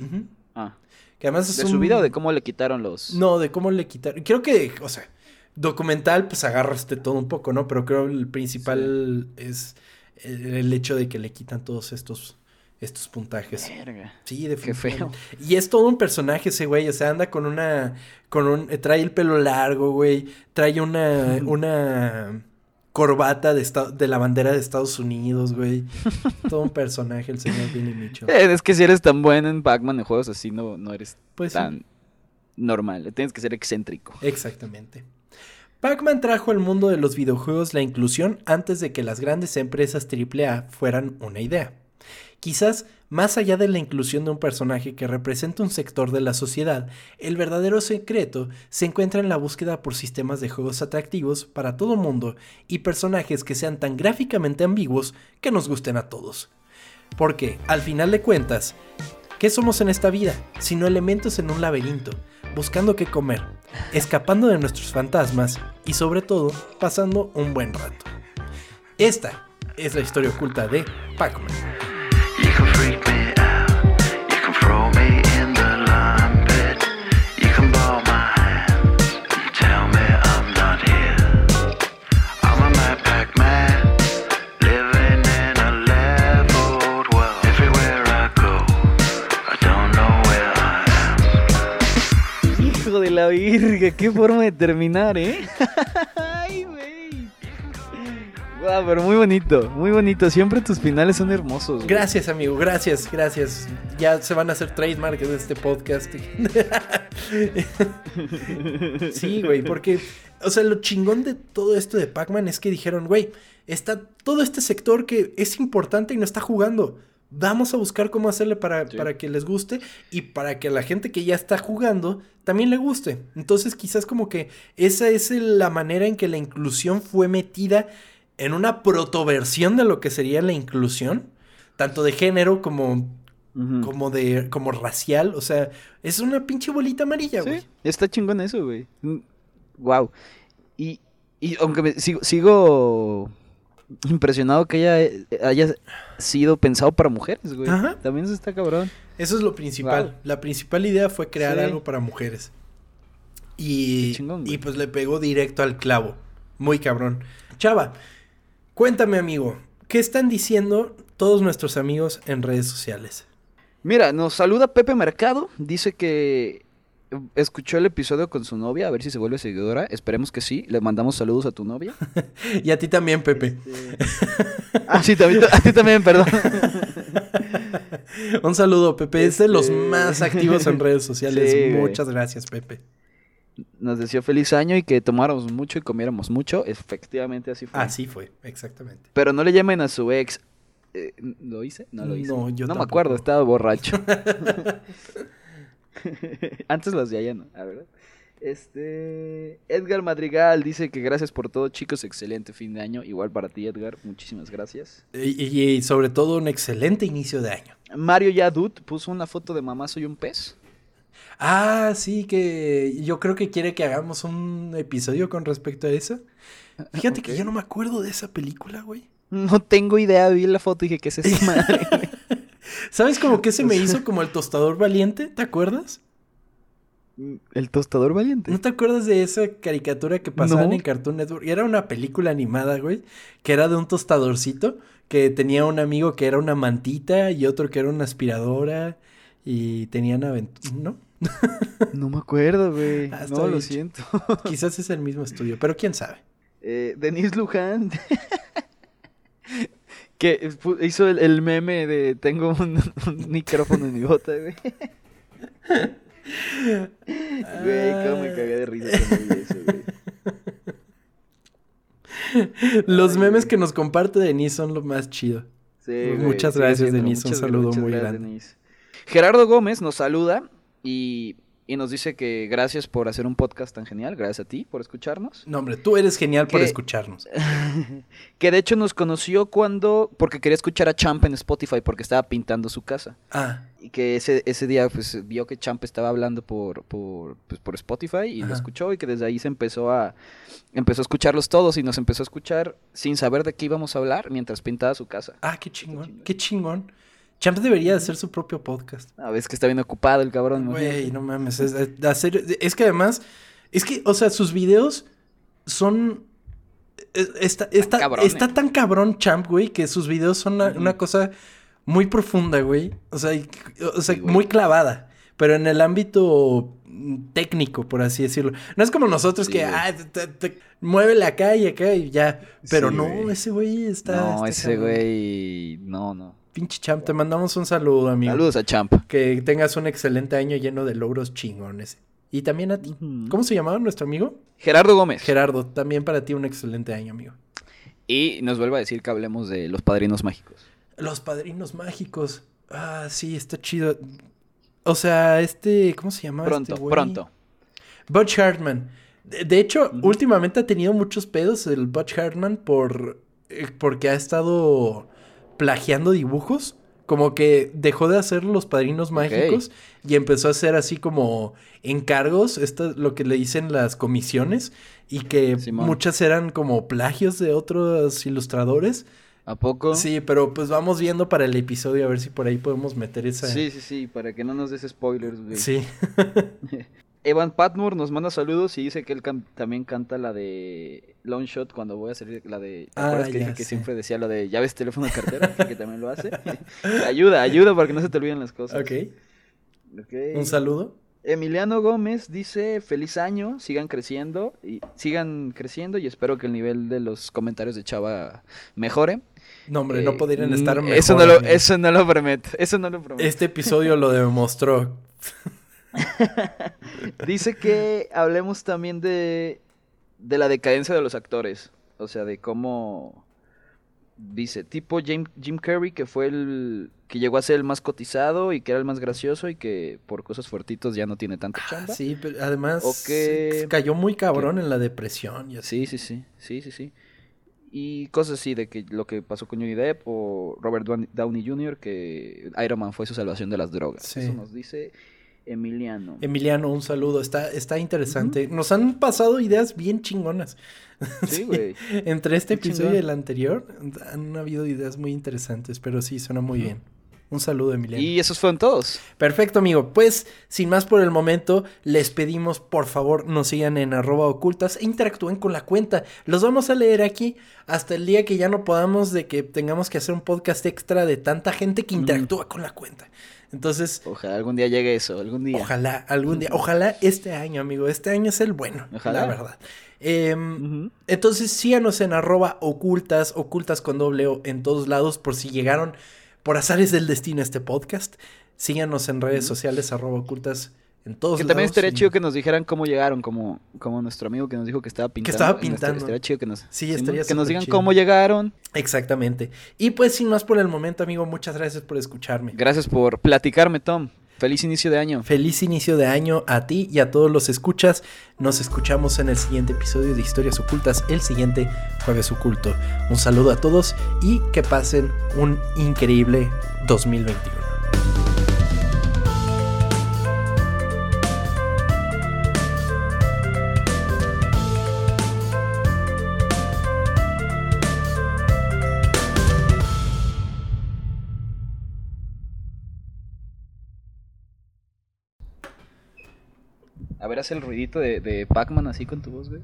Ah. Que además es ¿De su vida o de cómo le quitaron los...? No, de cómo le quitaron. Creo que, o sea, documental pues agarras de todo un poco, ¿no? Pero creo que el principal es el hecho de que le quitan todos estos estos puntajes. Verga. Sí, definitivamente. Qué feo. Y es todo un personaje ese güey, o sea, anda con una con un trae el pelo largo, güey, trae una una corbata de, de la bandera de Estados Unidos, güey. Todo un personaje, el señor Billy Mitchell. Eh, es que si eres tan bueno en Pac-Man en juegos así, no, no eres pues tan normal. Tienes que ser excéntrico. Exactamente. Pac-Man trajo al mundo de los videojuegos la inclusión antes de que las grandes empresas AAA fueran una idea. Quizás más allá de la inclusión de un personaje que representa un sector de la sociedad, el verdadero secreto se encuentra en la búsqueda por sistemas de juegos atractivos para todo mundo y personajes que sean tan gráficamente ambiguos que nos gusten a todos. Porque, al final de cuentas, ¿qué somos en esta vida? Sino elementos en un laberinto, buscando qué comer, escapando de nuestros fantasmas y sobre todo pasando un buen rato. Esta es la historia oculta de Pac-Man. La virga, qué forma de terminar, ¿eh? Ay, Wow, pero muy bonito, muy bonito. Siempre tus finales son hermosos. Gracias, amigo, gracias, gracias. Ya se van a hacer trademark de este podcast. sí, güey, porque, o sea, lo chingón de todo esto de Pac-Man es que dijeron, güey, está todo este sector que es importante y no está jugando. Vamos a buscar cómo hacerle para, para que les guste y para que la gente que ya está jugando también le guste. Entonces quizás como que esa es la manera en que la inclusión fue metida en una protoversión de lo que sería la inclusión, tanto de género como, como de como racial, o sea, es una pinche bolita amarilla, güey. está chingón eso, güey. Wow. Y, y aunque me sigo, sigo impresionado que haya, haya sido pensado para mujeres, güey. También eso está cabrón. Eso es lo principal. La principal idea fue crear algo para mujeres. Y, y pues le pegó directo al clavo. Muy cabrón. Chava, Cuéntame, amigo, ¿qué están diciendo todos nuestros amigos en redes sociales? Mira, nos saluda Pepe Mercado, dice que escuchó el episodio con su novia, a ver si se vuelve seguidora, esperemos que sí, le mandamos saludos a tu novia. y a ti también, Pepe. Este, ah, sí, a ti también, perdón. Un saludo, Pepe, es de los este, más activos en redes sociales. Muchas gracias, Pepe nos deseó feliz año y que tomáramos mucho y comiéramos mucho. Efectivamente así fue. Así fue, exactamente. Pero no le llamen a su ex. Eh, ¿Lo hice? No lo hice. No, yo No me acuerdo, estaba borracho. Antes los de allá no, a ver. Este. Edgar Madrigal dice que gracias por todo, chicos. Excelente fin de año. Igual para ti, Edgar. Muchísimas gracias. Y, sobre todo un excelente inicio de año. Mario Yadut puso una foto de mamá soy un pez. Ah, sí, que yo creo que quiere que hagamos un episodio con respecto a eso. Fíjate que yo no me acuerdo de esa película, güey. No tengo idea, vi la foto y dije, ¿qué es esa madre? ¿Sabes como que se me hizo como el tostador valiente? ¿Te acuerdas? ¿El tostador valiente? ¿No te acuerdas de esa caricatura que pasaban en Cartoon Network? Y era una película animada, güey, que era de un tostadorcito que tenía un amigo que era una mantita y otro que era una aspiradora y tenían aventuras, ¿no? no me acuerdo, güey. Ah, no, lo siento. Quizás es el mismo estudio, pero quién sabe. Eh, Denise Luján. que hizo el, meme de tengo un, micrófono en mi bota, güey. Güey, cómo me cagué de risa con eso, güey. Los memes que nos comparte Denise son lo más chido. Sí, muchas gracias, Denise. Un saludo muy grande. Gerardo Gómez nos saluda y, nos dice que gracias por hacer un podcast tan genial, gracias a ti por escucharnos. No, hombre, tú eres genial por escucharnos. que de hecho nos conoció cuando, porque quería escuchar a Champ en Spotify porque estaba pintando su casa. Ah. Y que ese, ese día pues vio que Champ estaba hablando por, por, pues, por Spotify y lo escuchó y que desde ahí se empezó a, empezó a escucharlos todos y nos empezó a escuchar sin saber de qué íbamos a hablar mientras pintaba su casa. Ah, qué chingón, qué chingón. Champ debería hacer su propio podcast. A ver, es que está bien ocupado el cabrón. Güey, no mames. Es, es que además, es que, o sea, sus videos son... Está, está, está tan cabrón Champ, güey, que sus videos son una, cosa muy profunda, güey. O sea, o sea muy clavada. Pero en el ámbito técnico, por así decirlo. No es como nosotros que, ah, te, muévele acá y acá y ya. Pero no, ese güey está... No, ese güey... No, no. Pinche Champ, te mandamos un saludo, amigo. Saludos a Champ. Que tengas un excelente año lleno de logros chingones. Y también a ti. ¿Cómo se llamaba nuestro amigo? Gerardo Gómez. Gerardo, también para ti un excelente año, amigo. Y nos vuelve a decir que hablemos de los padrinos mágicos. Los padrinos mágicos. Ah, sí, está chido. O sea, este, ¿cómo se llama? Pronto, este pronto. Butch Hartman. De, hecho, últimamente ha tenido muchos pedos el Butch Hartman por eh, porque ha estado plagiando dibujos. Como que dejó de hacer los padrinos mágicos y empezó a hacer así como encargos, esto es lo que le dicen las comisiones, y que muchas eran como plagios de otros ilustradores. ¿A poco? Sí, pero pues vamos viendo para el episodio a ver si por ahí podemos meter esa. Sí, sí, sí, para que no nos des spoilers, güey. Sí. Evan Patmore nos manda saludos y dice que él también canta la de Long Shot cuando voy a salir la de ¿te ah, que, que siempre decía lo de llaves, teléfono, cartera? que también lo hace. ayuda, ayuda para que no se te olviden las cosas. Ok. Un saludo. Emiliano Gómez dice, feliz año, sigan creciendo y sigan creciendo y espero que el nivel de los comentarios de Chava mejore. No, hombre, no eh, podrían estar mejor. Eso no, lo, eso no lo prometo, eso no lo prometo. Este episodio lo demostró. dice que hablemos también de, de la decadencia de los actores, o sea, de cómo dice, tipo Jim, Jim Carrey, que fue el que llegó a ser el más cotizado y que era el más gracioso y que por cosas fuertitos ya no tiene tanta ah, chamba. sí, pero además cayó muy cabrón en la depresión. Y Sí, sí, sí, sí, sí, sí. Y cosas así de que lo que pasó con Johnny Depp o Robert Downey Jr., que Iron Man fue su salvación de las drogas. Eso nos dice Emiliano. Emiliano, un saludo. Está, está interesante. Nos han pasado ideas bien chingonas. Sí, güey. Entre este episodio y el anterior han habido ideas muy interesantes, pero sí, suena muy bien. Un saludo, Emiliano. Y esos fueron todos. Perfecto, amigo. Pues, sin más por el momento, les pedimos, por favor, nos sigan en arroba ocultas e interactúen con la cuenta. Los vamos a leer aquí hasta el día que ya no podamos de que tengamos que hacer un podcast extra de tanta gente que interactúa con la cuenta. Entonces. Ojalá algún día llegue eso, algún día. Ojalá, algún día. Ojalá este año, amigo. Este año es el bueno, ojalá. la verdad. Em, entonces síganos en arroba ocultas, ocultas con doble O en todos lados, por si llegaron por azares del destino a este podcast. Síganos en redes sociales, arroba ocultas que también estaría chido que nos dijeran cómo llegaron, como, como nuestro amigo que nos dijo que estaba pintando. Que estaba pintando. Estaría chido que nos, sí, estaría que nos digan cómo llegaron. Exactamente. Y pues sin más por el momento, amigo, muchas gracias por escucharme. Gracias por platicarme, Tom. Feliz inicio de año. Feliz inicio de año a ti y a todos los escuchas. Nos escuchamos en el siguiente episodio de Historias Ocultas, el siguiente jueves oculto. Un saludo a todos y que pasen un increíble 2021. A ver, haz el ruidito de, de Pac-Man así con tu voz, güey.